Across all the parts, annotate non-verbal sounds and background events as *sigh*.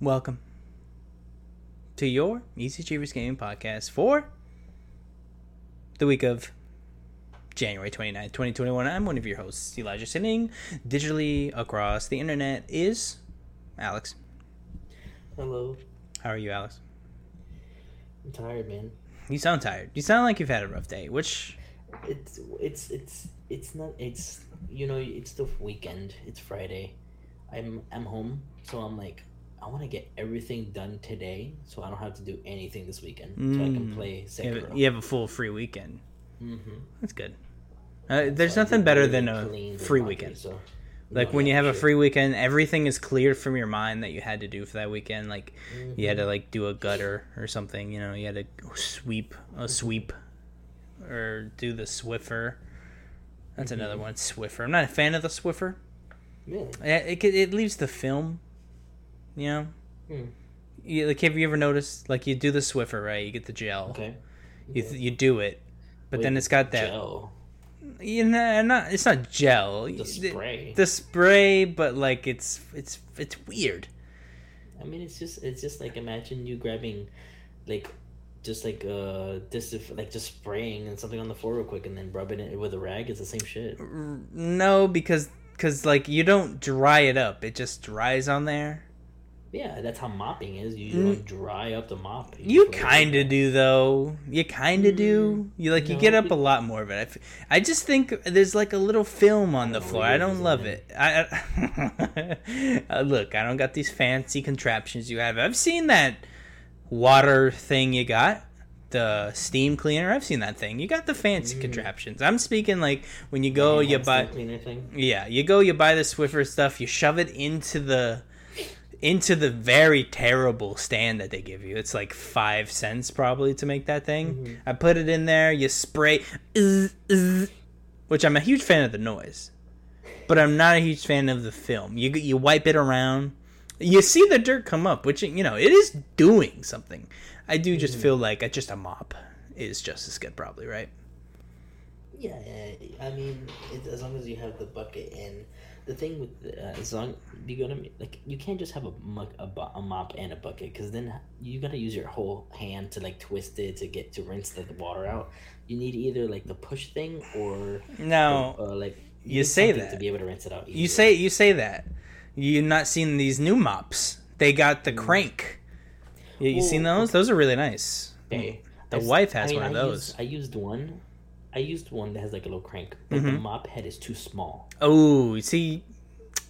Welcome to your Easy Achievers Gaming Podcast for the week of January 29th, 2021. I'm one of your hosts, Elijah. Sinning. digitally across the internet is Alex. Hello. How are you, Alex? I'm tired, man. You sound tired. You sound like you've had a rough day, which It's it's it's it's not it's you know it's the weekend. It's Friday. I'm I'm home, so I'm like I want to get everything done today, so I don't have to do anything this weekend, so I can Mm. play you have, you have a full free weekend. Mm-hmm. That's good. Uh, there's nothing better than a free weekend. So, Like when you have a free weekend, everything is cleared from your mind that you had to do for that weekend. Like sure. you had to like do a gutter or something. You know, you had to sweep a sweep or do the Swiffer. That's another Mhm. one, Swiffer. I'm not a fan of the Swiffer. Really? It it, it leaves the film. You know, Hmm. you, like have you ever noticed? Like you do the Swiffer, right? You get the gel. Okay. You you do it, but Wait, then it's got that. gel, You know, not it's not gel. the spray. the spray, but like it's it's it's weird. I mean, it's just it's just like imagine you grabbing, like, just like uh this like just spraying and something on the floor real quick and then rubbing it with a rag. It's the same shit. No, because because like you don't dry it up; it just dries on there. Yeah, that's how mopping is. You Mm. don't dry up the mop. You just let it kind of do though. You kind of do. You like you get up a lot more of it. I, f- I just think there's like a little film on the floor. I don't love it. I, *laughs* uh, look, I don't got these fancy contraptions you have. I've seen that water thing you got. The steam cleaner, I've seen that thing. You got the fancy Mm. contraptions. I'm speaking like when you go, you buy, steam cleaner thing. Yeah, you go, you buy the Swiffer stuff, you shove it into the into the very terrible stand that they give you. It's like five cents probably to make that thing. Mhm. I put it in there, you spray, "Zzz, zzz," which I'm a huge fan of the noise, but I'm not a huge fan of the film. You you wipe it around, you see the dirt come up, which you know it is doing something. I do just Mhm. feel like a, just a mop is just as good, probably, right? Yeah, I mean, it, as long as you have the bucket in. The thing with uh, as long you gotta like you can't just have a mug, a, a mop and a bucket because then you gotta use your whole hand to like twist it to get to rinse the water out. You need either like the push thing or Now, uh, like you need say that. to be able to rinse it out. You say you say that. You not seen these new mops? They got the Mm. crank. You, you seen Well, those? Those are really nice. Hey, The I've- wife has I mean, one of I those. Used, I used one. I used one that has like a little crank, but the Mhm. mop head is too small. Oh, see,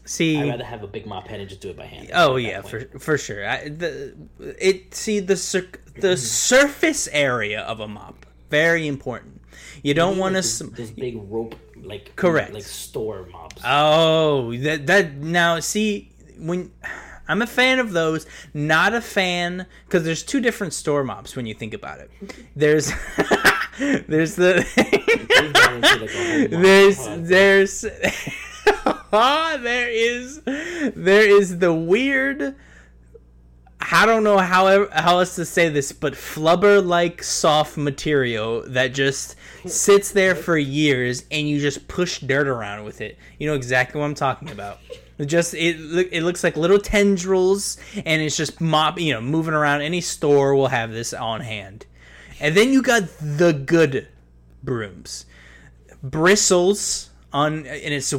see. I'd rather have a big mop head and just do it by hand. Oh yeah, for for sure. I, the it see the Mm-hmm. the surface area of a mop very important. You don't want to. this, this big rope like Correct. like store mops. Oh, that that now see when I'm a fan of those, not a fan because there's two different store mops when you think about it. There's *laughs* there's the We've gone into, like, a whole mop *laughs* there's there's *laughs* there is there is the weird I don't know how how else to say this, but flubber like soft material that just sits there for years, and you just push dirt around with it. You know exactly what I'm talking about. Just it look it looks like little tendrils, and it's just mop you know moving around. Any store will have this on hand, and then you got the good brooms, bristles on, and it's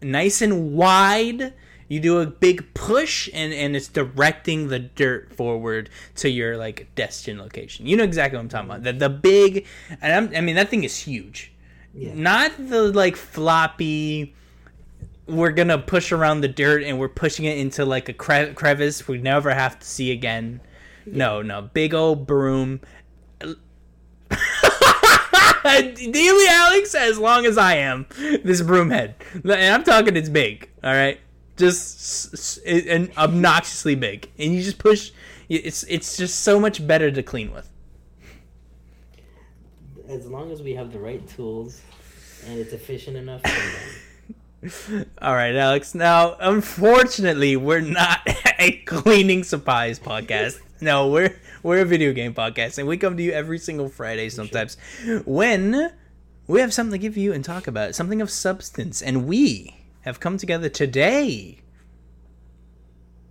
nice and wide. You do a big push, and and it's directing the dirt forward to your like destination location. You know exactly what I'm talking about. The the big, and I'm, I mean that thing is huge. Yeah. Not the like floppy. We're gonna push around the dirt, and we're pushing it into like a cre- crevice we never have to see again. No, no, big old broom. *laughs* Daily Alex, as long as I am, this broom head, and I'm talking, it's big. All right, just s- s- and obnoxiously big, and you just push. It's it's just so much better to clean with. As long as we have the right tools and it's efficient enough. All right, Alex. Now, unfortunately, we're not *laughs* a cleaning supplies podcast. No, we're we're a video game podcast, and we come to you every single Friday sometimes when we have something to give you and talk about, something of substance, and we have come together today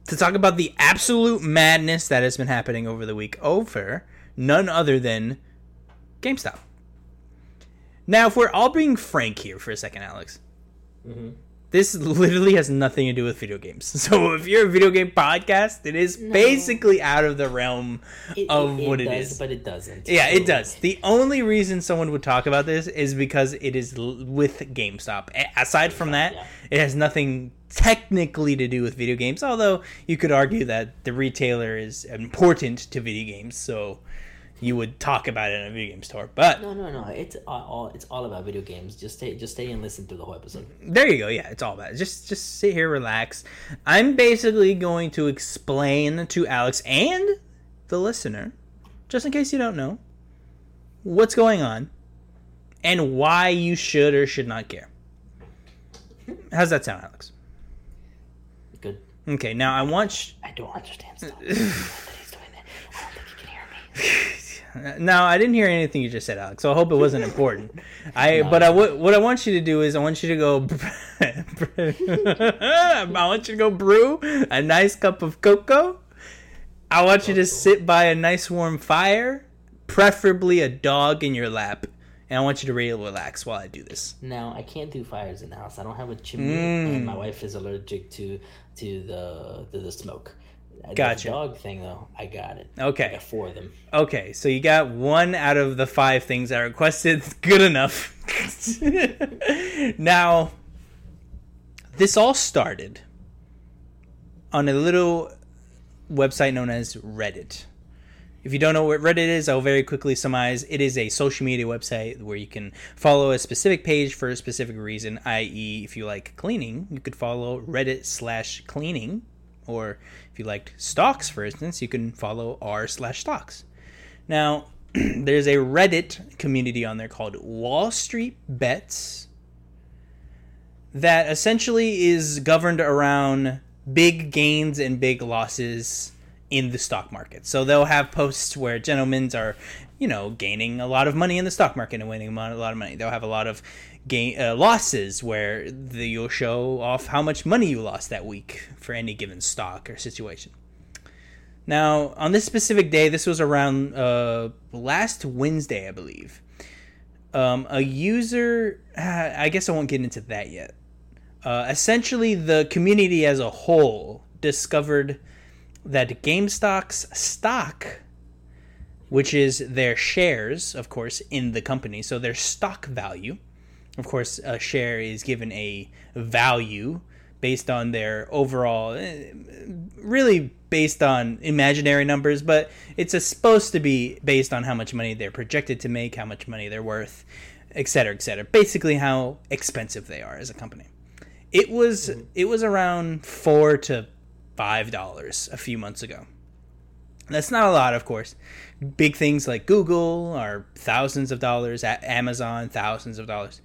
to talk about the absolute madness that has been happening over the week over none other than GameStop. Now, if we're all being frank here for a second, Alex, Mm-hmm. this literally has nothing to do with video games. *laughs* So if you're a video game podcast, it is No. basically out of the realm It, of it, what it does, is. but it doesn't. Yeah, it does. The only reason someone would talk about this is because it is l- with GameStop. A- Aside from that, Yeah. it has nothing technically to do with video games. Although you could argue that the retailer is important to video games, so you would talk about it in a video game store. But No, no, no. It's all, all it's all about video games. Just stay, just stay and listen to the whole episode. there you go. Yeah, it's all about it. Just just sit here, relax. I'm basically going to explain to Alex and the listener, just in case you don't know, what's going on and why you should or should not care. How's that sound, Alex? Good. Okay, now I want. Sh- I don't understand stuff. *laughs* *laughs* no, I didn't hear anything you just said, Alex. So I hope it wasn't important. *laughs* I but I w- what I want you to do is I want you to go. *laughs* I want you to go brew a nice cup of cocoa. I want you to sit by a nice warm fire, preferably a dog in your lap, and I want you to really relax while I do this. Now I can't do fires in the house. I don't have a chimney, Mm. and my wife is allergic to to the to the smoke. The Gotcha. dog thing though, I got it. I Okay. got four of them. Okay, so you got one out of the five things I requested. *laughs* Good enough. *laughs* now, this all started on a little website known as Reddit. If you don't know what Reddit is, I'll very quickly summarize. It is a social media website where you can follow a specific page for a specific reason, i.e., if you like cleaning, you could follow Reddit slash cleaning. Or if you liked stocks, for instance, you can follow r slash stocks. Now, *clears throat* there's a Reddit community on there called Wall Street Bets that essentially is governed around big gains and big losses in the stock market. So they'll have posts where gentlemen are, you know, gaining a lot of money in the stock market and winning a lot of money. They'll have a lot of gain uh, losses where the, you'll show off how much money you lost that week for any given stock or situation. Now, on this specific day, this was around uh, last Wednesday, I believe. Um, a user, I guess I won't get into that yet. Uh, essentially, the community as a whole discovered that GameStop's stock, which is their shares, of course, in the company, so their stock value, of course, a share is given a value based on their overall, eh, really based on imaginary numbers, but it's supposed to be based on how much money they're projected to make, how much money they're worth, et cetera, et cetera. Basically, how expensive they are as a company. It was it was around four to five dollars a few months ago. That's not a lot, of course. Big things like Google are thousands of dollars, Amazon thousands of dollars,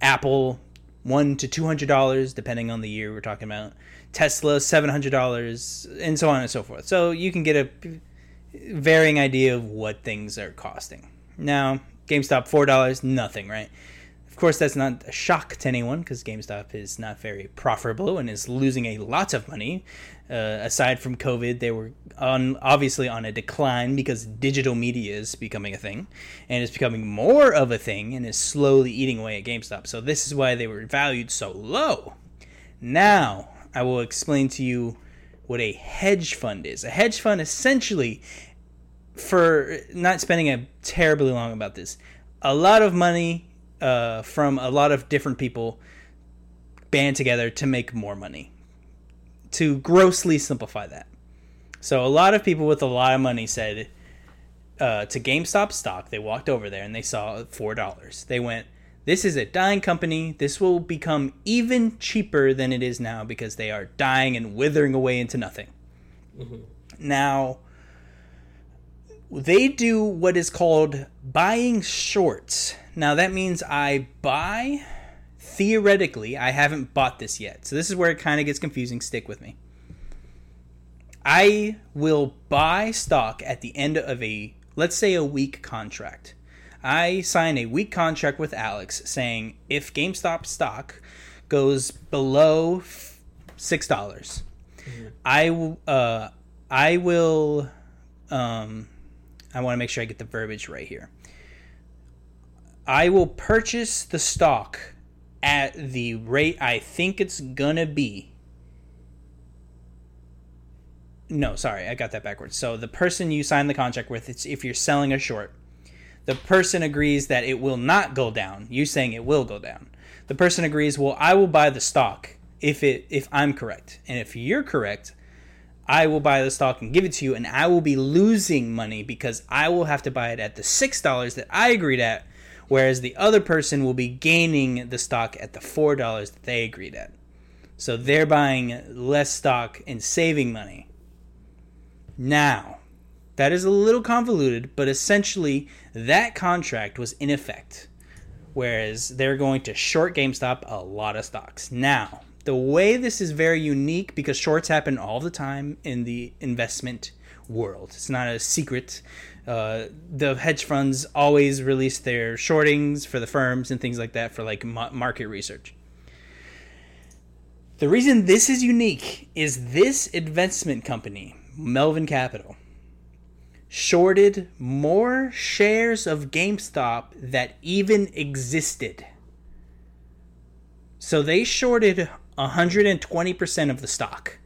Apple one to two hundred dollars depending on the year we're talking about, Tesla seven hundred dollars, and so on and so forth. So you can get a varying idea of what things are costing. Now, GameStop four dollars, nothing, right? Of course, that's not a shock to anyone because GameStop is not very profitable and is losing a lot of money. Uh, aside from COVID, they were on obviously on a decline because digital media is becoming a thing, and it's becoming more of a thing, and is slowly eating away at GameStop. So this is why they were valued so low. Now I will explain to you what a hedge fund is. A hedge fund essentially, for not spending a terribly long about this, a lot of money uh, from a lot of different people band together to make more money. To grossly simplify that. So a lot of people with a lot of money said uh, to GameStop stock, they walked over there and they saw four dollars. They went, "This is a dying company. This will become even cheaper than it is now because they are dying and withering away into nothing." Now, they do what is called buying shorts. Now that means I buy theoretically, I haven't bought this yet. So this is where it kind of gets confusing. Stick with me. I will buy stock at the end of a let's say a week contract. I sign a week contract with Alex saying if GameStop stock goes below $6, I will. Uh, I will. Um, I want to make sure I get the verbiage right here. I will purchase the stock at the rate I think it's gonna be. No, sorry, I got that backwards. So the person you sign the contract with, it's if you're selling a short, the person agrees that it will not go down. You saying it will go down. The person agrees, well, I will buy the stock if it if I'm correct, and if you're correct, I will buy the stock and give it to you, and I will be losing money because I will have to buy it at the six dollars that I agreed at, whereas the other person will be gaining the stock at the four dollars that they agreed at. So they're buying less stock and saving money. Now, that is a little convoluted, but essentially that contract was in effect. Whereas they're going to short GameStop a lot of stocks. Now, the way this is very unique because shorts happen all the time in the investment world. It's not a secret. Uh, the hedge funds always release their shortings for the firms and things like that for like market research. The reason this is unique is this investment company, Melvin Capital, shorted more shares of GameStop that even existed. So they shorted 120% of the stock.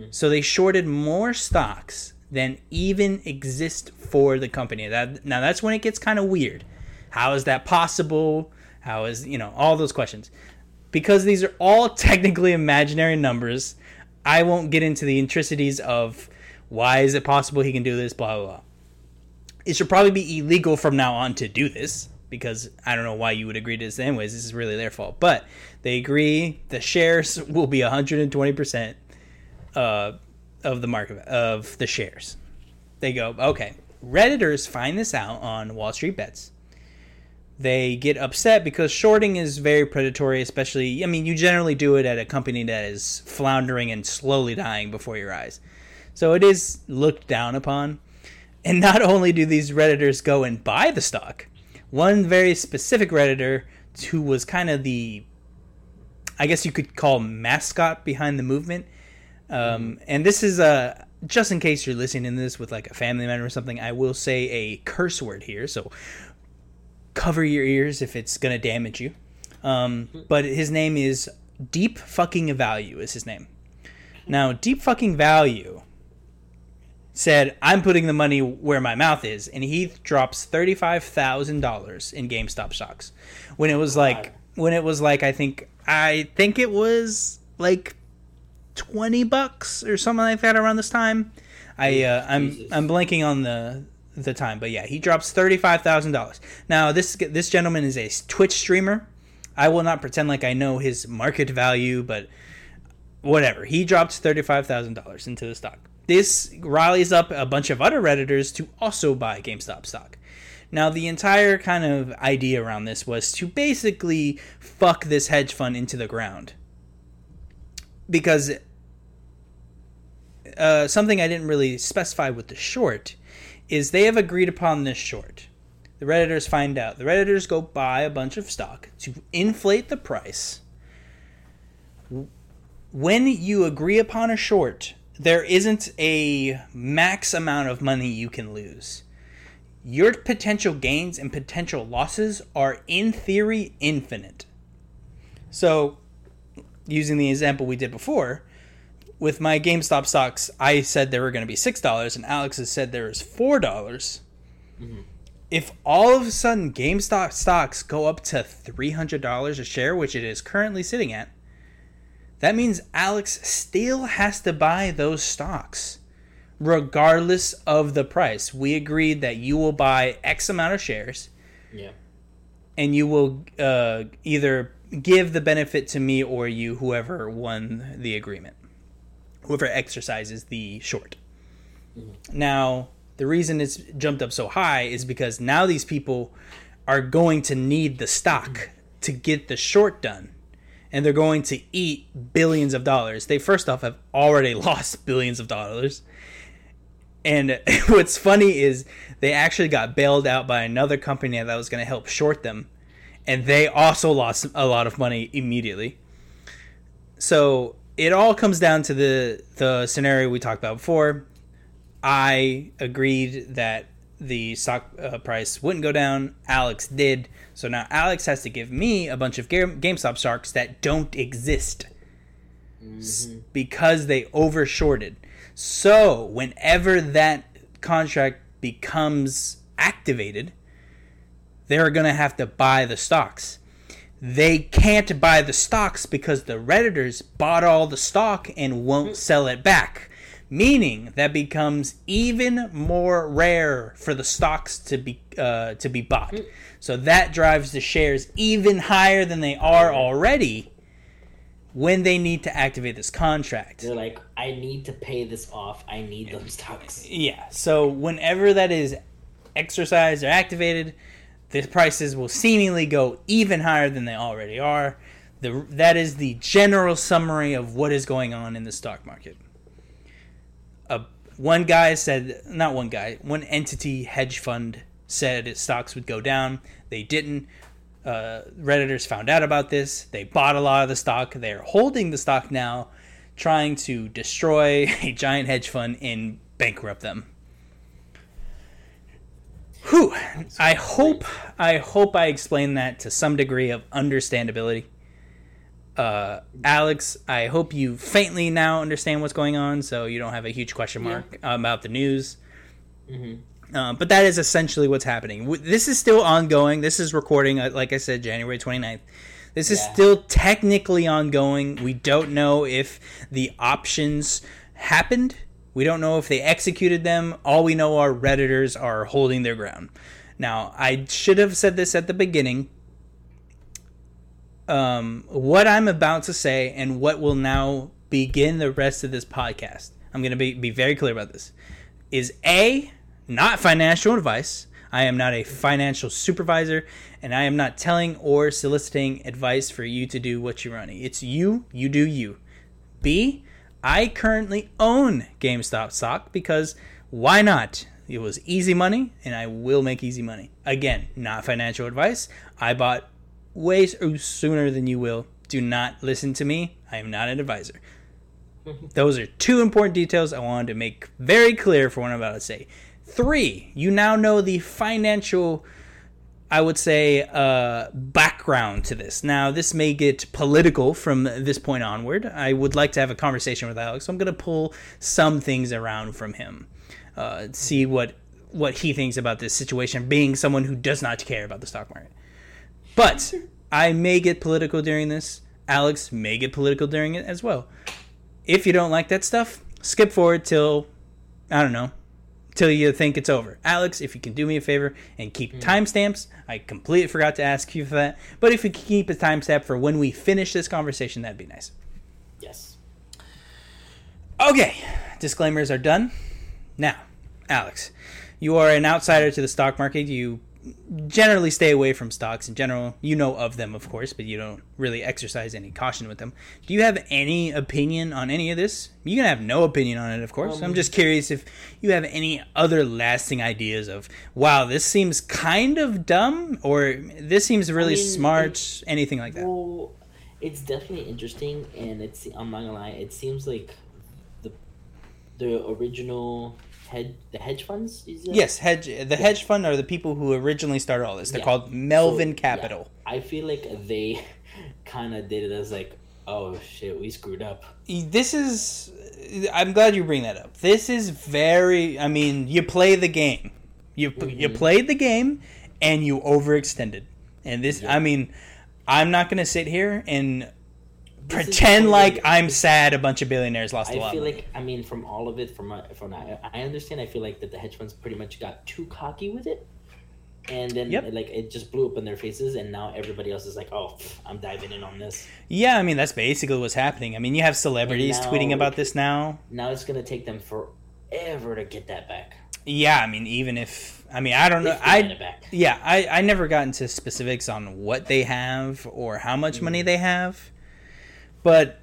Mm-hmm. So they shorted more stocks than even exist for the company. That now that's when it gets kind of weird. How is that possible? How is, you know, all those questions. Because these are all *laughs* technically imaginary numbers, I won't get into the intricacies of why is it possible he can do this, blah, blah, blah. It should probably be illegal from now on to do this because I don't know why you would agree to this anyways. This is really their fault. But they agree the shares *laughs* will be 120% uh, of the market of the shares. They go, okay. Redditors find this out on Wall Street Bets. They get upset because shorting is very predatory, especially, I mean, you generally do it at a company that is floundering and slowly dying before your eyes. So it is looked down upon. And *laughs* not only do these Redditors go and buy the stock, one very specific Redditor who was kind of the, I guess you could call mascot behind the movement. Um, and this is a, just in case you're listening to this with like a family member or something, I will say a curse word here. So cover your ears if it's going to damage you. Um, but his name is Deep Fucking Value is his name. Now, Deep Fucking Value said, I'm putting the money where my mouth is. And he drops $35,000 in GameStop stocks. When it was like, when it was like, I think, I think it was like 20 bucks or something like that around this time. I, uh, I'm, I'm blanking on the, the time, but yeah, he drops $35,000. Now, this, this gentleman is a Twitch streamer. I will not pretend like I know his market value, but whatever. He dropped $35,000 into the stock. This rallies up a bunch of other Redditors to also buy GameStop stock. Now, the entire kind of idea around this was to basically fuck this hedge fund into the ground. Because uh, something I didn't really specify with the short is they have agreed upon this short. The Redditors find out. The Redditors go buy a bunch of stock to inflate the price. When you agree upon a short, there isn't a max amount of money you can lose. Your potential gains and potential losses are, in theory, infinite. So, using the example we did before, with my GameStop stocks, I said they were going to be $6, and Alex has said there is 4. dollars mm-hmm. If all of a sudden GameStop stocks go up to $300 a share, which it is currently sitting at, that means Alex still has to buy those stocks regardless of the price. We agreed that you will buy X amount of shares. Yeah. And you will uh, either give the benefit to me or you, whoever won the agreement, whoever exercises the short. Mm-hmm. Now, the reason it's jumped up so high is because now these people are going to need the stock mm-hmm. to get the short done and they're going to eat billions of dollars. They first off have already *laughs* lost billions of dollars. And *laughs* what's funny is they actually got bailed out by another company that was going to help short them, and they also lost a lot of money immediately. So it all comes down to the the scenario we talked about before. I agreed that the stock uh, price wouldn't go down. Alex did. So now Alex has to give me a bunch of Game- GameStop stocks that don't exist s- because they overshorted. So whenever that contract becomes activated, they're going to have to buy the stocks. They can't buy the stocks because the Redditors bought all the stock and won't mm. sell it back. Meaning that becomes even more rare for the stocks to be uh, to be bought. Mm. So that drives the shares even higher than they are mm. already when they need to activate this contract. They're like, I need to pay this off. I need those stocks. Yeah. So whenever that is exercised or activated, the prices will seemingly go even higher than they already are. The, that is the general summary of what is going on in the stock market. Uh, one guy said, not one guy, one entity hedge fund said its stocks would go down. They didn't. Uh, Redditors found out about this. They bought a lot of the stock. They're holding the stock now, trying to destroy *laughs* a giant hedge fund and bankrupt them. Whew. I hope I hope I explained that to some degree of understandability. Uh, Alex, I hope you faintly now understand what's going on, so you don't have a huge question mark about the news. Uh, but that is essentially what's happening. This is still ongoing. This is recording, uh, like I said, January 29th. This is Yeah. still technically ongoing. We don't know if the options happened. We don't know if they executed them. All we know are Redditors are holding their ground. Now, I should have said this at the beginning. Um, what I'm about to say and what will now begin the rest of this podcast, I'm going to be, be very clear about this, is A, not financial advice. I am not a financial supervisor, and I am not telling or soliciting advice for you to do what you are running. It's you, you do you. B, I currently own GameStop stock because why not? It was easy money, and I will make easy money. Again, not financial advice. I bought way sooner than you will. Do not listen to me. I am not an advisor. *laughs* Those are two important details I wanted to make very clear for what I'm about to say. Three, you now know the financial, I would say, uh, background to this. Now, this may get political from this point onward. I would like to have a conversation with Alex, so I'm going to pull some things around from him, uh, see what what he thinks about this situation, being someone who does not care about the stock market. But I may get political during this. Alex may get political during it as well. If you don't like that stuff, skip forward till I don't know, till you think it's over. Alex, if you can do me a favor and keep hmm. timestamps, I completely forgot to ask you for that. But if you can keep a timestamp for when we finish this conversation, that'd be nice. Yes. Okay, disclaimers are done. Now, Alex, you are an outsider to the stock market. You generally stay away from stocks in general. You know of them, of course, but you don't really exercise any caution with them. Do you have any opinion on any of this? You can have no opinion on it, of course. I'm Um, just curious if you have any other lasting ideas of, wow, this seems kind of dumb, or this seems really mean, smart, anything like that. Well, it's definitely interesting, and it's I'm not gonna lie. It seems like the the original head the hedge funds. Yes, hedge. The hedge fund are the people who originally started all this. They're Yeah. called Melvin So, Capital. yeah, I feel like they *laughs* kind of did it as like, oh shit, we screwed up. This is. I'm glad you bring that up. This is very. I mean, you play the game. You you Mm-hmm. played the game, and you overextended. And this. I mean, I'm not gonna sit here and pretend like I'm sad. A bunch of billionaires lost a I lot. I feel like I mean from all of it from uh, from I, I understand I feel like that the hedge funds pretty much got too cocky with it and then Yep. like it just blew up in their faces and now everybody else is like oh pff, I'm diving in on this Yeah, I mean that's basically what's happening. I mean, you have celebrities now, tweeting about this now. now it's gonna take them forever to get that back Yeah, I mean, even if I mean, I don't know. If they get I yeah, I I never got into specifics on what they have or how much money they have, but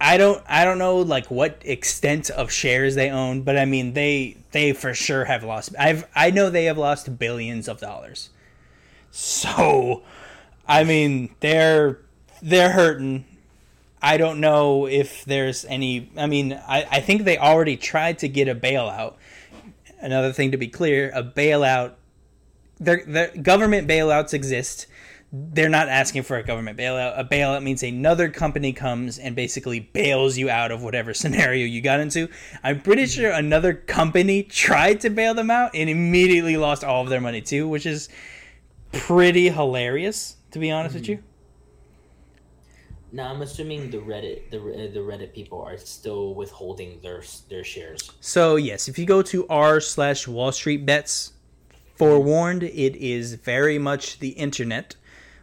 I- don't I don't know like what extent of shares they own. But I mean, they they for sure have lost. I've I know they have lost billions of dollars. So, I mean, they're they're hurting. I don't know if there's any. I mean, I, I think they already tried to get a bailout. Another thing to be clear a bailout, the government bailouts exist. They're not asking for a government bailout. A bailout means another company comes and basically bails you out of whatever *laughs* scenario you got into. I'm pretty sure another company tried to bail them out and immediately lost all of their money too, which is pretty hilarious, to be honest mm-hmm. with you. Now I'm assuming the Reddit the the Reddit people are still withholding their their shares. So yes, if you go to r slash Wall Street Bets, forewarned, it is very much the internet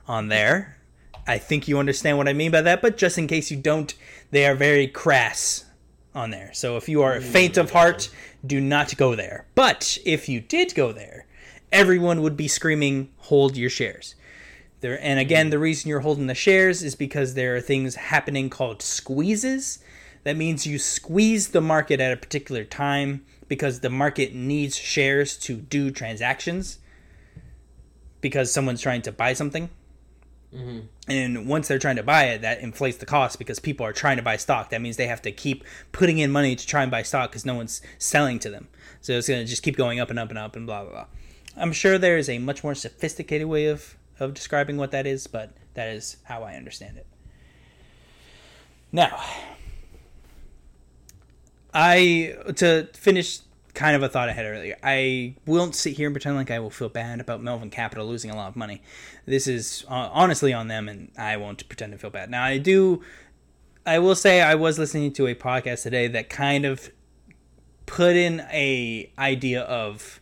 on there. I think you understand what I mean by that, but just in case you don't, they are very crass on there. So if you are faint of heart, do not go there. But if you did go there, everyone would be screaming, "Hold your shares." There, and again, the reason you're holding the shares is because there are things happening called squeezes. That means you squeeze the market at a particular time because the market needs shares to do transactions because someone's trying to buy something. Mm-hmm. And once they're trying to buy it, that inflates the cost because people are trying to buy stock. That means they have to keep putting in money to try and buy stock because no one's selling to them. So it's going to just keep going up and up and up and blah, blah, blah. I'm sure there is a much more sophisticated way of of describing what that is, but that is how I understand it. Now, I to finish kind of a thought I had earlier. I won't sit here and pretend like I will feel bad about Melvin Capital losing a lot of money. This is uh, honestly on them, and I won't pretend to feel bad. Now, I do. I will say I was listening to a podcast today that kind of put in a idea of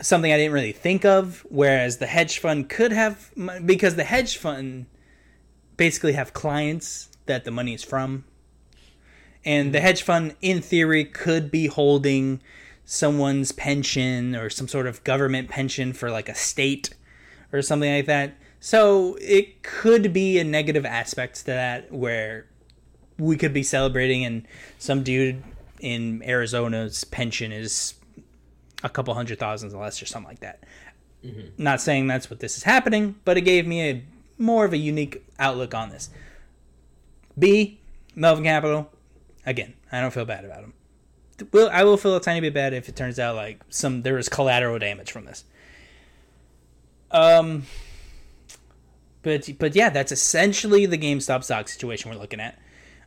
something I didn't really think of. Whereas the hedge fund could have, because the hedge fund basically have clients that the money is from, and the hedge fund, in theory, could be holding someone's pension or some sort of government pension for like a state or something like that. So it could be a negative aspect to that where we could be celebrating and some dude in Arizona's pension is a couple hundred thousands less or something like that. Mm-hmm. Not saying that's what this is happening, but it gave me a more of a unique outlook on this. B, Melvin Capital. Again, I don't feel bad about him. Will I will feel a tiny bit bad if it turns out like some there was collateral damage from this. Um, but but yeah, that's essentially the GameStop stock situation we're looking at.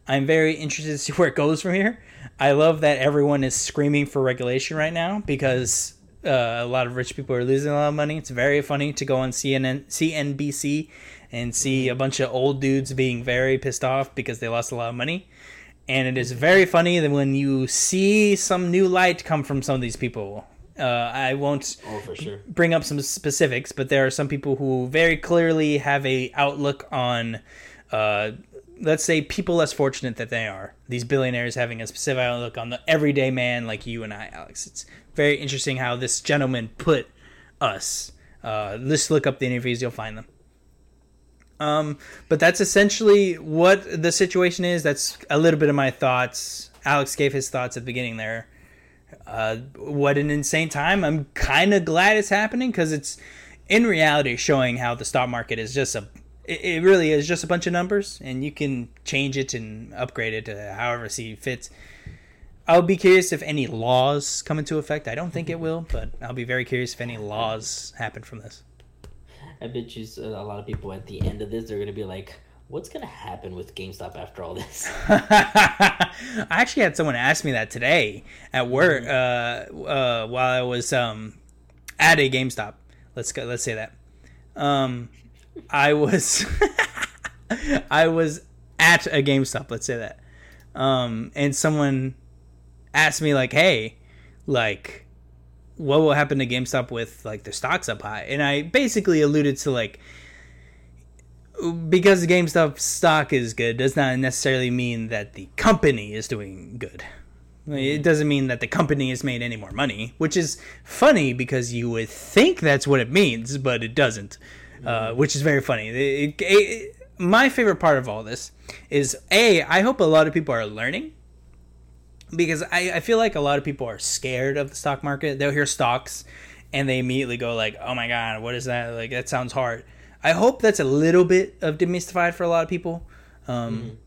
I'm very interested to see *laughs* where it goes from here. I love that everyone is screaming for regulation right now because uh, a lot of rich people are losing a lot of money. It's very funny to go on CNN, CNBC and see a bunch of old dudes being very pissed off because they lost a lot of money. And it is very funny that when you see some new light come from some of these people. Uh, I won't oh, sure. bring up some specifics, but there are some people who very clearly have a outlook on uh, let's say people less fortunate that they are these billionaires having a specific outlook on the everyday man like you and i alex it's very interesting how this gentleman put us uh, let's look up the interviews you'll find them um, but that's essentially what the situation is that's a little bit of my thoughts alex gave his thoughts at the beginning there uh, what an insane time i'm kind of glad it's happening because it's in reality showing how the stock market is just a it, really is just a bunch of numbers, and you can change it and upgrade it to however see fits. I'll be curious if any laws come into effect. I don't think it will, but I'll be very curious if any laws happen from this. I bet you a lot of people at the end of this, they're going to be like, what's going to happen with GameStop after all this? *laughs* I actually had someone ask me that today at work mm-hmm. uh, uh, while I was um, at a GameStop. Let's go. Let's say that. Um, I was *laughs* I was at a GameStop, let's say that. Um, and someone asked me like, "Hey, like what will happen to GameStop with like their stocks up high?" And I basically alluded to like because the GameStop stock is good does not necessarily mean that the company is doing good. It doesn't mean that the company has made any more money, which is funny because you would think that's what it means, but it doesn't uh, which is very funny. It, it, it, my favorite part of all this is a. I hope a lot of people are learning because I, I feel like a lot of people are scared of the stock market. They'll hear stocks and they immediately go like, "Oh my god, what is that? Like that sounds hard." I hope that's a little bit of demystified for a lot of people. Um,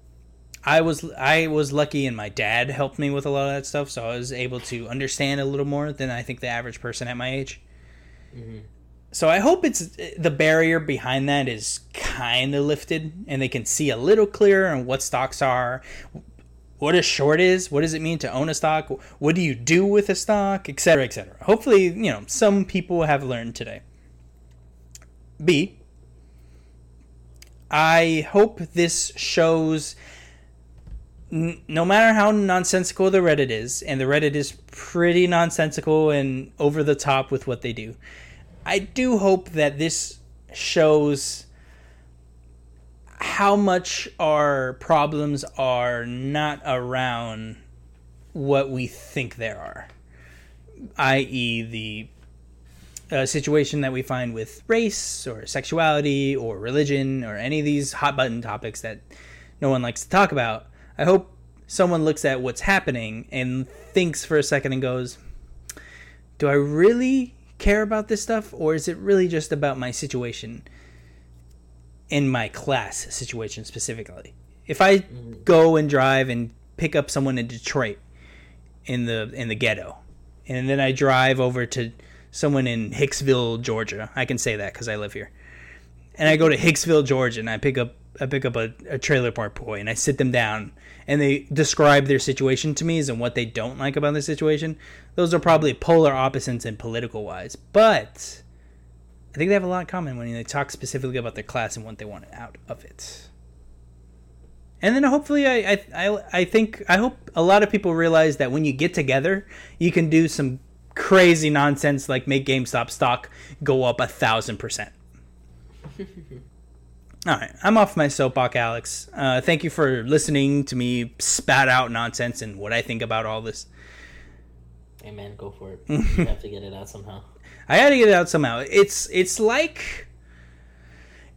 I was I was lucky, and my dad helped me with a lot of that stuff, so I was able to understand a little more than I think the average person at my age. So I hope it's the barrier behind that is kind of lifted, and they can see a little clearer on what stocks are, what a short is, what does it mean to own a stock, what do you do with a stock, etc., etc. Hopefully, you know, some people have learned today. B. I hope this shows n- no matter how nonsensical the Reddit is, and the Reddit is pretty nonsensical and over the top with what they do, I do hope that this shows how much our problems are not around what we think there are, i.e., the uh, situation that we find with race or sexuality or religion or any of these hot button topics that no one likes to talk about. I hope someone looks at what's happening and thinks for a second and goes, Do I really care about this stuff or is it really just about my situation in my class situation specifically? If I go and drive and pick up someone in Detroit in the in the ghetto and then I drive over to someone in Hicksville, Georgia. I can say that because I live here. And I go to Hicksville, Georgia, and I pick up I pick up a, a trailer park boy and I sit them down and they describe their situation to me and what they don't like about the situation. Those are probably polar opposites in political wise, but I think they have a lot in common when they talk specifically about their class and what they want out of it. And then hopefully, I, I, I, I think I hope a lot of people realize that when you get together, you can do some crazy nonsense like make GameStop stock go up a thousand percent. *laughs* All right, I'm off my soapbox, Alex. Uh, thank you for listening to me spat out nonsense and what I think about all this. Hey man, go for it. *laughs* you have to get it out somehow. I had to get it out somehow. It's it's like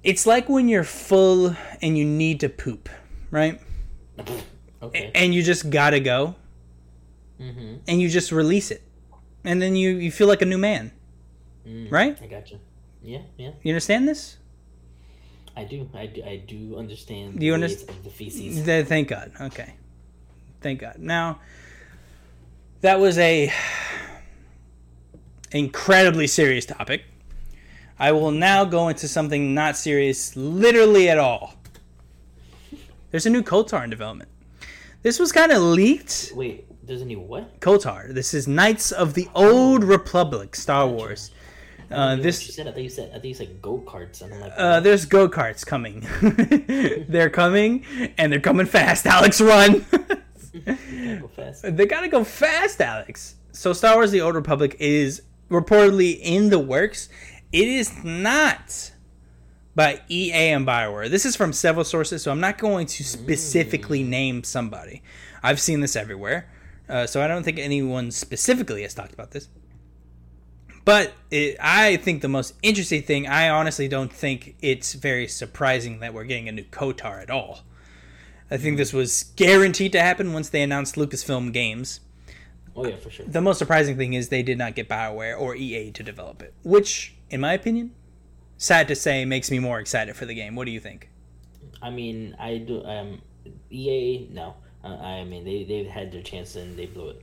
it's like when you're full and you need to poop, right? Okay. And you just gotta go, Mm-hmm. and you just release it, and then you you feel like a new man, Mm, right? I got you. Yeah, yeah. You understand this? I do. I do. I do understand. Do you the underst- ways of the feces? Th- Thank God. Okay. Thank God. Now, that was a incredibly serious topic. I will now go into something not serious, literally at all. There's a new KOTOR in development. This was kind of leaked. Wait, there's a new what? KOTOR. This is Knights of the Old Republic, Star Wars. Uh, I this you said. I thought you said. I think you said go karts. Like, Uh, there's go karts coming. *laughs* they're coming, and they're coming fast. Alex, run! *laughs* go fast. they gotta go fast, Alex. So, Star Wars: The Old Republic is reportedly in the works. It is not by EA and Bioware. This is from several sources, so I'm not going to specifically name somebody. I've seen this everywhere, uh, so I don't think anyone specifically has talked about this. But it, I think the most interesting thing, I honestly don't think it's very surprising that we're getting a new KOTOR at all. I think this was guaranteed to happen once they announced Lucasfilm Games. Oh yeah, for sure. The most surprising thing is they did not get BioWare or EA to develop it, which, in my opinion, sad to say, makes me more excited for the game. What do you think? I mean, I do. Um, EA, no. Uh, I mean, they they've had their chance and they blew it.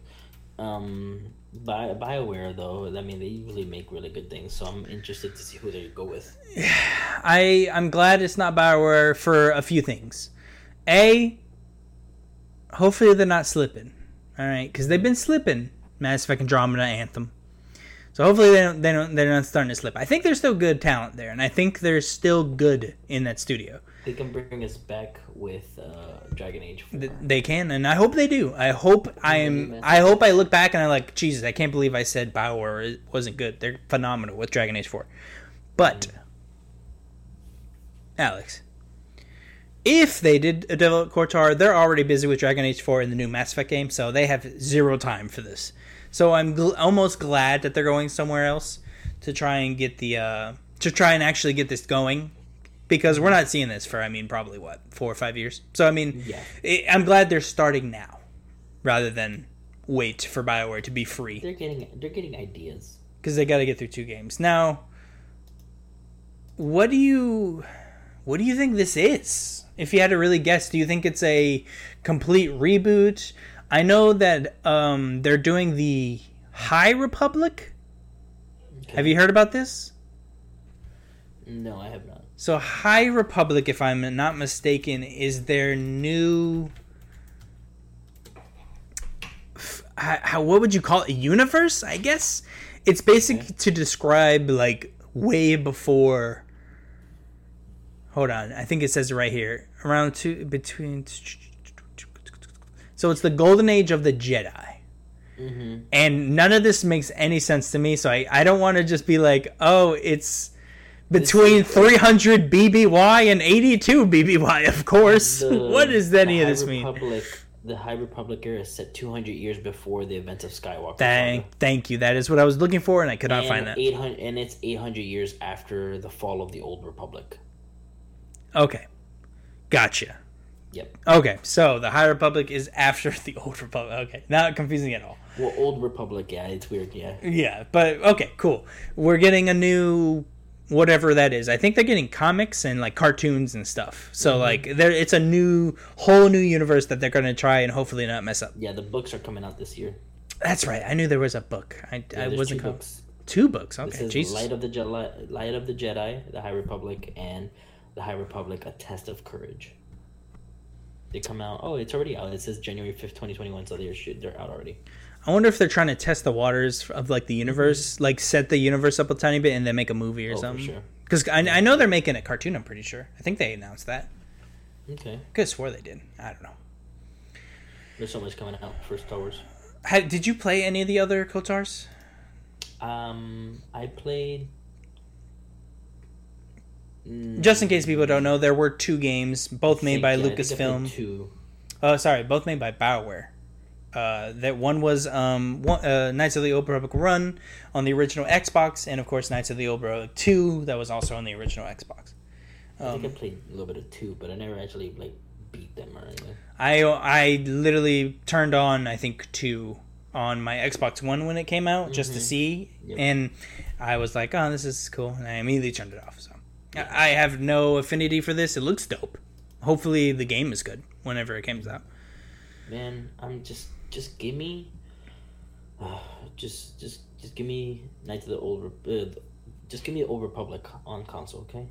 Um, Bi- Bioware though, I mean, they usually make really good things, so I'm interested to see who they go with. *sighs* I I'm glad it's not BioWare for a few things. A, hopefully they're not slipping. All right, because they've been slipping. Mass Effect Andromeda Anthem. So hopefully they don't they don't they're not starting to slip. I think there's still good talent there, and I think they're still good in that studio. They can bring us back with uh, Dragon Age 4. Th- They can, and I hope they do. I hope I am. I hope I look back and I'm like, Jesus, I can't believe I said Bioware wasn't good. They're phenomenal with Dragon Age Four, but Alex, if they did develop KOTOR, they're already busy with Dragon Age Four in the new Mass Effect game, so they have zero time for this. So I'm gl- almost glad that they're going somewhere else to try and get the uh, to try and actually get this going because we're not seeing this for I mean probably what four or five years. So I mean, Yeah. i I'm glad they're starting now rather than wait for Bioware to be free They're getting they're getting ideas. because they got to get through two games now. What do you what do you think this is? If you had to really guess, do you think it's a complete reboot? I know that um, they're doing the High Republic. Have you heard about this? No, I have not. So High Republic, if I'm not mistaken, is their new. How, how what would you call it? A universe? I guess it's basic Okay. to describe like way before. Hold on, I think it says it right here. Around two between. So it's the golden age of the Jedi Mm-hmm. and none of this makes any sense to me so i, I don't want to just be like oh it's between 300 bby and 82 bby of course *laughs* what does any of this High mean Republic, The High Republic era is set 200 years before the events of Skywalker. thank saga. thank you that is what i was looking for and i could not and find that 800, and it's 800 years after the fall of the Old Republic. Okay gotcha Yep. okay so the high republic is after *laughs* the old republic okay not confusing at all Well, Old Republic, yeah, it's weird, yeah. Yeah, but okay, cool. We're getting a new whatever that is. I think they're getting comics and like cartoons and stuff. So Mm-hmm. like there it's a new whole new universe that they're going to try and hopefully not mess up. Yeah, the books are coming out this year. That's right. I knew there was a book. I, Yeah, I wasn't two com- books. two books. This Okay, is Jesus. Light of the Jedi, Light of the Jedi, the High Republic, and the High Republic: A Test of Courage. They come out. Oh, it's already out. It says January fifth, twenty twenty one. So they're shoot, they're out already. I wonder if they're trying to test the waters of like the universe, like set the universe up a tiny bit and then make a movie or Mm-hmm. Oh, something. sure. Because I, I know they're making a cartoon. I'm pretty sure. I think they announced that. Okay. Could have swore they did. I don't know. There's so much coming out for Star Wars. How, did you play any of the other KOTORs? Um, I played. Mm, Just in case people don't know, there were two games, both made think- by yeah, I think I played Lucasfilm. Two. Oh, sorry, both made by Bioware. Uh, that one was um, one, uh, Knights of the Old Republic Run on the original Xbox, and of course Knights of the Old Republic Two that was also on the original Xbox. I think I Um, played a little bit of two, but I never actually like beat them or anything. I I literally turned on I think two on my Xbox One when it came out just to Mhm. see, Yep. and I was like, oh, this is cool, and I immediately turned it off. So I have no affinity for this. It looks dope. Hopefully the game is good whenever it comes out. Man, I'm just just give me, uh, *sighs* just just just give me Knights of the Old, Re- uh, just give me Old Republic on console, okay?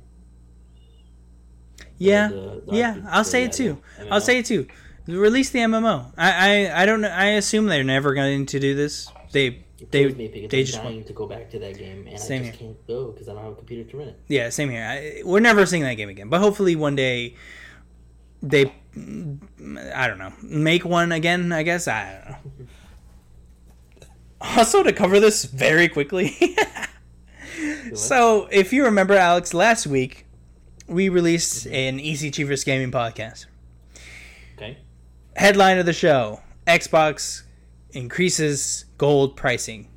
Yeah, The- the yeah, I'll say it too. the I'll say it too. Release the MMO. I, I, I don't know. I assume they're never going to do this. They, It they, me because they I'm just dying want, to go back to that game, and Same I just can't go because I don't have a computer to run it. yeah, same here. I, we're never seeing that game again. But hopefully one day, they, I don't know, make one again. I guess I don't know. *laughs* Also, to cover this very quickly. *laughs* so, if you remember, Alex, last week we released mm-hmm. an Easy Achievers Gaming podcast. Okay. Headline of the show Xbox increases gold pricing.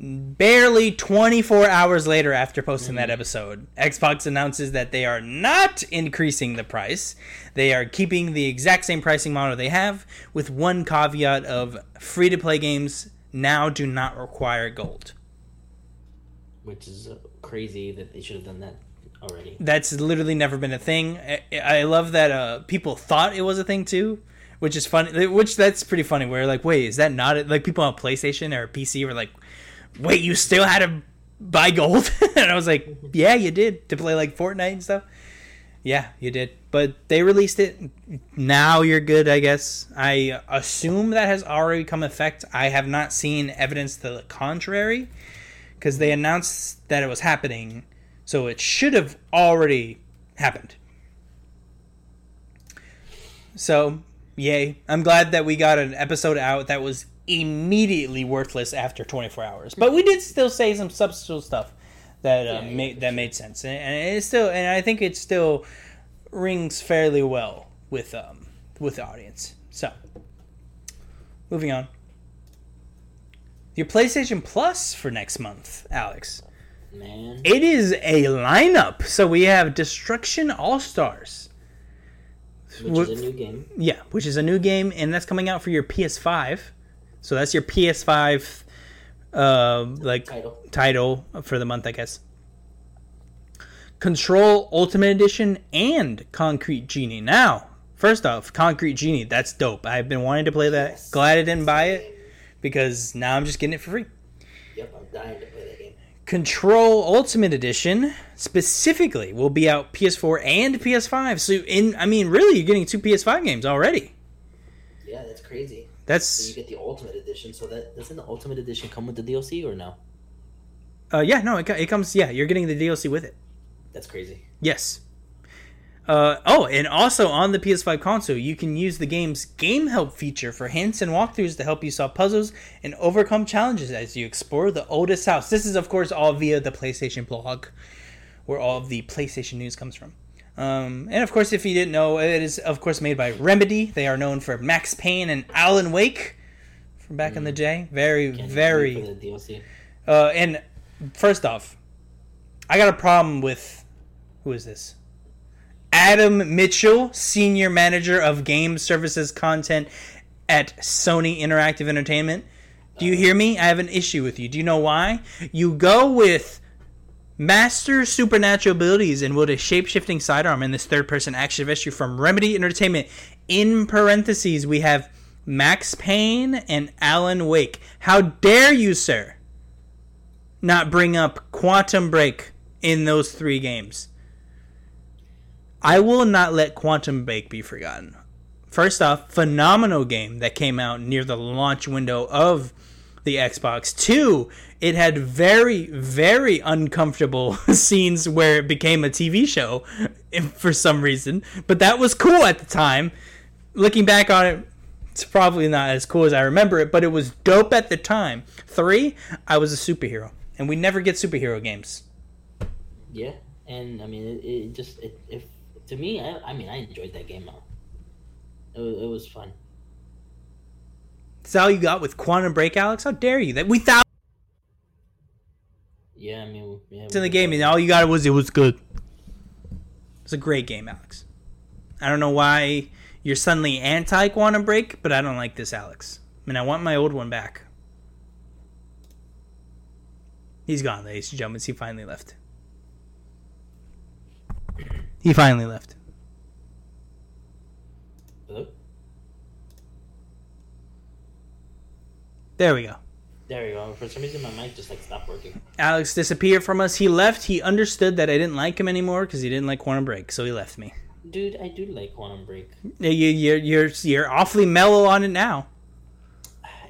Barely 24 hours later after posting that episode, Xbox announces that they are not increasing the price. They are keeping the exact same pricing model they have, with one caveat of free to play games now do not require gold. Which is uh, crazy that they should have done that already. That's literally never been a thing. I, I love that uh, people thought it was a thing too, which is funny. Which that's pretty funny. Where like, wait, is that not it? like people on PlayStation or PC were like, wait, you still had to buy gold? *laughs* and I was like, yeah, you did to play like Fortnite and stuff. Yeah, you did. But they released it. Now you're good, I guess. I assume that has already come effect. I have not seen evidence to the contrary because they announced that it was happening, so it should have already happened. So, yay. I'm glad that we got an episode out that was immediately worthless after 24 hours. But we did still say some substantial stuff that uh, Yeah, made that made sense. And, and it's still and I think it still rings fairly well with um with the audience. So, moving on. Your PlayStation Plus for next month, Alex. Man, It is a lineup. So we have Destruction All Stars. Which is a new game. Yeah, which is a new game, and that's coming out for your PS5. So that's your PS5, uh, like Title. title for the month, I guess. Control Ultimate Edition and Concrete Genie. Now, first off, Concrete Genie, that's dope. I've been wanting to play that. Yes. Glad I didn't buy it because now I'm just getting it for free. Yep, I'm dying to play that game. Control Ultimate Edition specifically will be out PS4 and PS5. So in I mean really you're getting two PS5 games already. Yeah, that's crazy. So That's you get the Ultimate Edition. So that doesn't the Ultimate Edition come with the DLC or no? uh yeah, no, it, it comes yeah, you're getting the DLC with it. That's crazy. Yes. Uh, oh, and also on the PS5 console, you can use the game's Game Help feature for hints and walkthroughs to help you solve puzzles and overcome challenges as you explore the oldest house. This is, of course, all via the PlayStation blog, where all of the PlayStation news comes from. Um, and of course, if you didn't know, it is, of course, made by Remedy. They are known for Max Payne and Alan Wake from back in the day. Very, Can't very. for the DLC. Uh, and first off, I got a problem with who is this? Adam Mitchell, senior manager of game services content at Sony Interactive Entertainment. Do you hear me? I have an issue with you. Do you know why? You go with master supernatural abilities and with a shape-shifting sidearm in this third-person action adventure from Remedy Entertainment. In parentheses, we have Max Payne and Alan Wake. How dare you, sir? not bring up Quantum Break in those three games. I will not let Quantum Break be forgotten. First off, phenomenal game that came out near the launch window of the Xbox. Two, it had very, very uncomfortable *laughs* scenes where it became a TV show for some reason. But that was cool at the time. Looking back on it, it's probably not as cool as I remember it, but it was dope at the time. Three, I was a superhero, and we never get superhero games. Yeah, and I mean, it, it just it, if to me, I, I mean, I enjoyed that game. Out. It was, it was fun. That's all you got with Quantum Break, Alex? How dare you? That we thought Yeah, I mean, yeah, it's in the game, and all you got was it was good. It's a great game, Alex. I don't know why you're suddenly anti Quantum Break, but I don't like this, Alex. I mean, I want my old one back. He's gone, ladies and gentlemen. He finally left. He finally left. Hello? There we go. There we go. For some reason, my mic just like stopped working. Alex disappeared from us. He left. He understood that I didn't like him anymore because he didn't like Quantum Break, so he left me. Dude, I do like Quantum Break. You, you're you're you're awfully mellow on it now.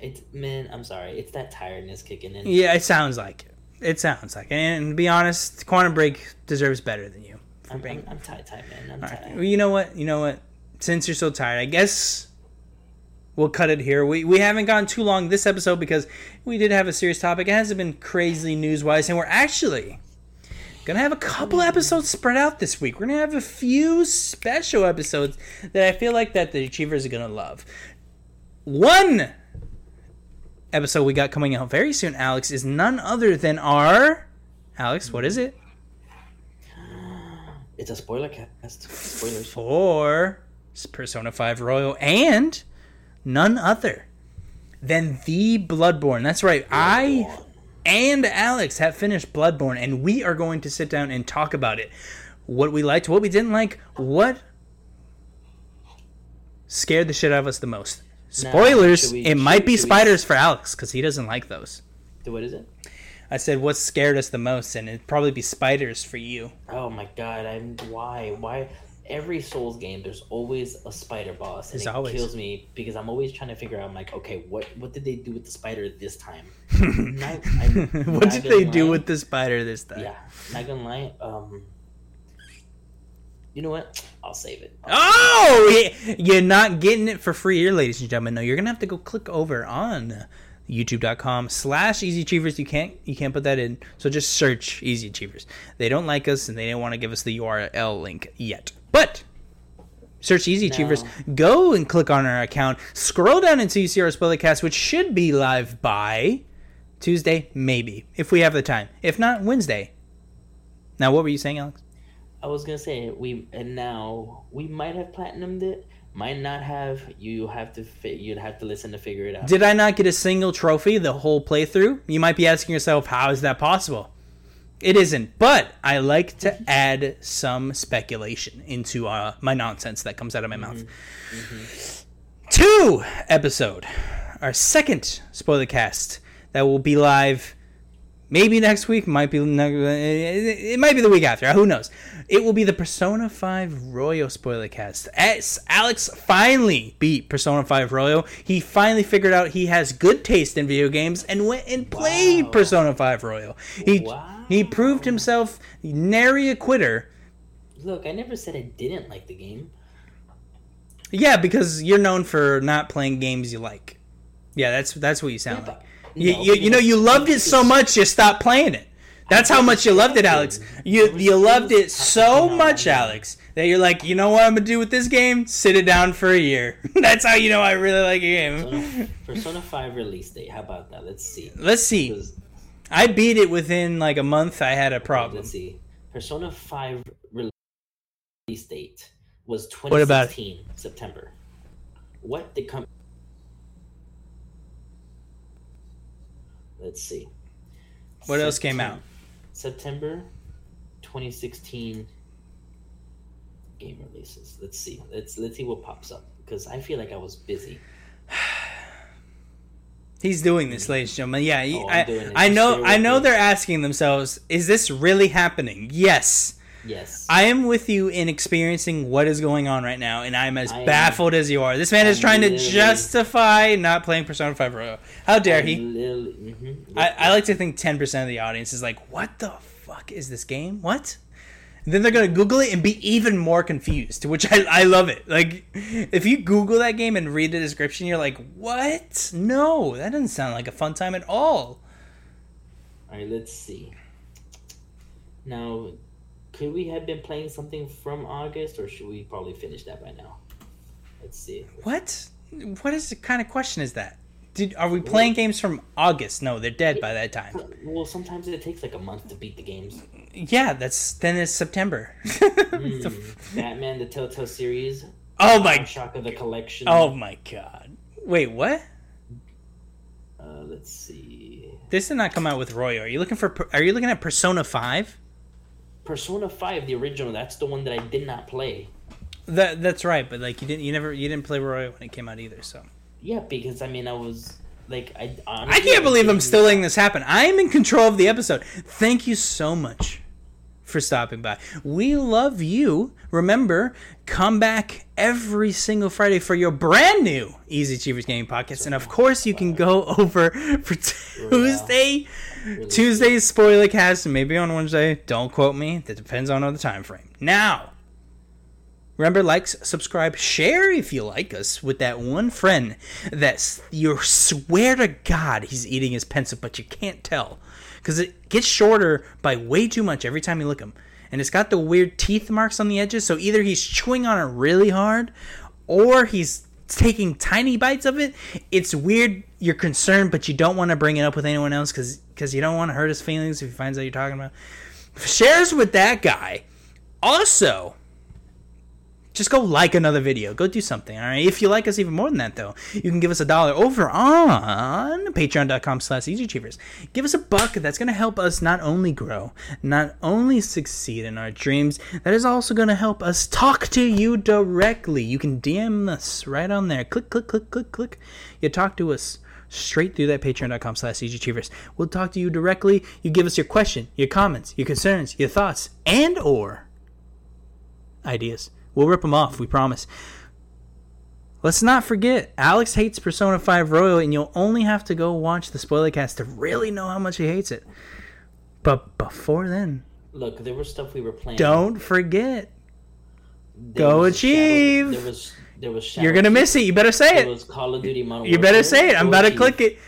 It's man, I'm sorry. It's that tiredness kicking in. Yeah, it sounds like it. It sounds like it. And to be honest, Quantum Break deserves better than you. I'm, I'm, I'm tired, tired, man. I'm All right. tired. Well, you know what? You know what? Since you're so tired, I guess we'll cut it here. We we haven't gone too long this episode because we did have a serious topic. It hasn't been crazy news wise, and we're actually gonna have a couple mm. episodes spread out this week. We're gonna have a few special episodes that I feel like that the achievers are gonna love. One episode we got coming out very soon, Alex, is none other than our Alex. What is it? It's a spoiler cast. Spoilers. for Persona 5 Royal and none other than the Bloodborne. That's right. I and Alex have finished Bloodborne and we are going to sit down and talk about it. What we liked, what we didn't like, what scared the shit out of us the most. Spoilers, we- it might be we- spiders for Alex cuz he doesn't like those. What is it? I said what scared us the most and it'd probably be spiders for you. Oh my god! I'm why why every Souls game there's always a spider boss and There's it always. kills me because I'm always trying to figure out I'm like okay what what did they do with the spider this time? *laughs* Not- *laughs* what did they do with the spider this time? Yeah, not gonna lie. Um, you know what? I'll save it. Oh, yeah. *laughs* you're not getting it for free here, ladies and gentlemen. No, you're gonna have to go click over on youtube.com slash easy achievers. You can't you can't put that in. So just search easy achievers. They don't like us and they don't want to give us the url link yet. But search easy achievers. Go and click on our account. Scroll down until you see our spoilercast which should be live by tuesday maybe if we have the time. If not wednesday. Now what were you saying alex? I was gonna say we and now we might have platinumed it, might not have. You have to fi- you'd have to listen to figure it out. Did I not get a single trophy the whole playthrough? You might be asking yourself, how is that possible? It isn't, but I like to *laughs* add some speculation into uh, my nonsense that comes out of my mouth. Two episode, our second spoiler cast that will be live maybe next week, might be it might be the week after. Who knows? It will be the Persona 5 Royal spoiler cast. As Alex finally beat Persona 5 Royal, he finally figured out he has good taste in video games and went and played Wow. Persona 5 Royal. He Wow. he proved himself nary a quitter. Look, I never said I didn't like the game. Yeah, because you're known for not playing games you like. Yeah, that's that's what you sound Yeah, like. But- You, no, you, you know you loved it so much you stopped playing it. That's how much you loved it, Alex. You you loved it so much, Alex, that you're like, you know what I'm gonna do with this game? Sit it down for a year. *laughs* That's how you know I really like a game. Persona, Persona 5 release date. How about that? Let's see. Let's see. I beat it within like a month. I had a problem. Let's see. Persona 5 release date was What about 2016 September. What did come? Let's see. What else came out? September 2016 game releases. Let's see. Let's let's see what pops up because I feel like I was busy. *sighs* He's doing this, ladies and gentlemen. Yeah, he- Oh, I. I know. I know they're asking themselves, "Is this really happening?" Yes. Yes. I am with you in experiencing what is going on right now, and I'm as I am- baffled as you are. This man is I'm trying to justify not playing Persona 5 Royal. How dare he? Literally- mhm. I, I like to think 10% of the audience is like, what the fuck is this game? What? And then they're going to Google it and be even more confused, which I, I love it. Like, if you Google that game and read the description, you're like, what? No, that doesn't sound like a fun time at all. All right, let's see. Now, could we have been playing something from August, or should we probably finish that by now? Let's see. What? What is the kind of question is that? Did, are we playing games from August? No, they're dead by that time. *laughs* Well, sometimes it takes like a month to beat the games. Yeah, that's then it's September. *laughs* Hmm, Batman, the Telltale series, oh my! Shock of the Collection. Oh my God! Wait, what? Uh, let's see. This did not come out with Roy. Are you looking for? Are you looking at Persona Five? Persona Five, the original. That's the one that I did not play. That that's right, but like you didn't, you never, you didn't play Roy when it came out either. So Yeah, because I mean, I was like, I. I can't believe I'm still letting this happen. I am in control of the episode. Thank you so much for stopping by. We love you. Remember, come back every single Friday for your brand new Easy Achievers Gaming Podcast, and of course, you can go over for Tuesday. Tuesday's spoiler cast, maybe on Wednesday. Don't quote me. That depends on the time frame. Now, remember, like, subscribe, share if you like us with that one friend that you swear to God he's eating his pencil, but you can't tell because it gets shorter by way too much every time you look him, and it's got the weird teeth marks on the edges. So either he's chewing on it really hard, or he's taking tiny bites of it. It's weird. You're concerned, but you don't want to bring it up with anyone else because because you don't want to hurt his feelings if he finds out you're talking about. Shares with that guy. Also, just go like another video. Go do something, all right? If you like us even more than that, though, you can give us a dollar over on patreon.com slash easyachievers. Give us a buck. That's going to help us not only grow, not only succeed in our dreams, that is also going to help us talk to you directly. You can DM us right on there. Click, click, click, click, click. You talk to us straight through that patreon.com slash easyachievers. We'll talk to you directly. You give us your question, your comments, your concerns, your thoughts, and or ideas. We'll rip them off, we promise. Let's not forget, Alex hates Persona 5 Royal, and you'll only have to go watch the spoiler cast to really know how much he hates it. But before then, Look, there was stuff we were playing. don't forget, There go achieve. Shadow, there was there was. Shadow you're gonna miss it. You better say There it. was Call of Duty Modern You better say it. I'm about to click it.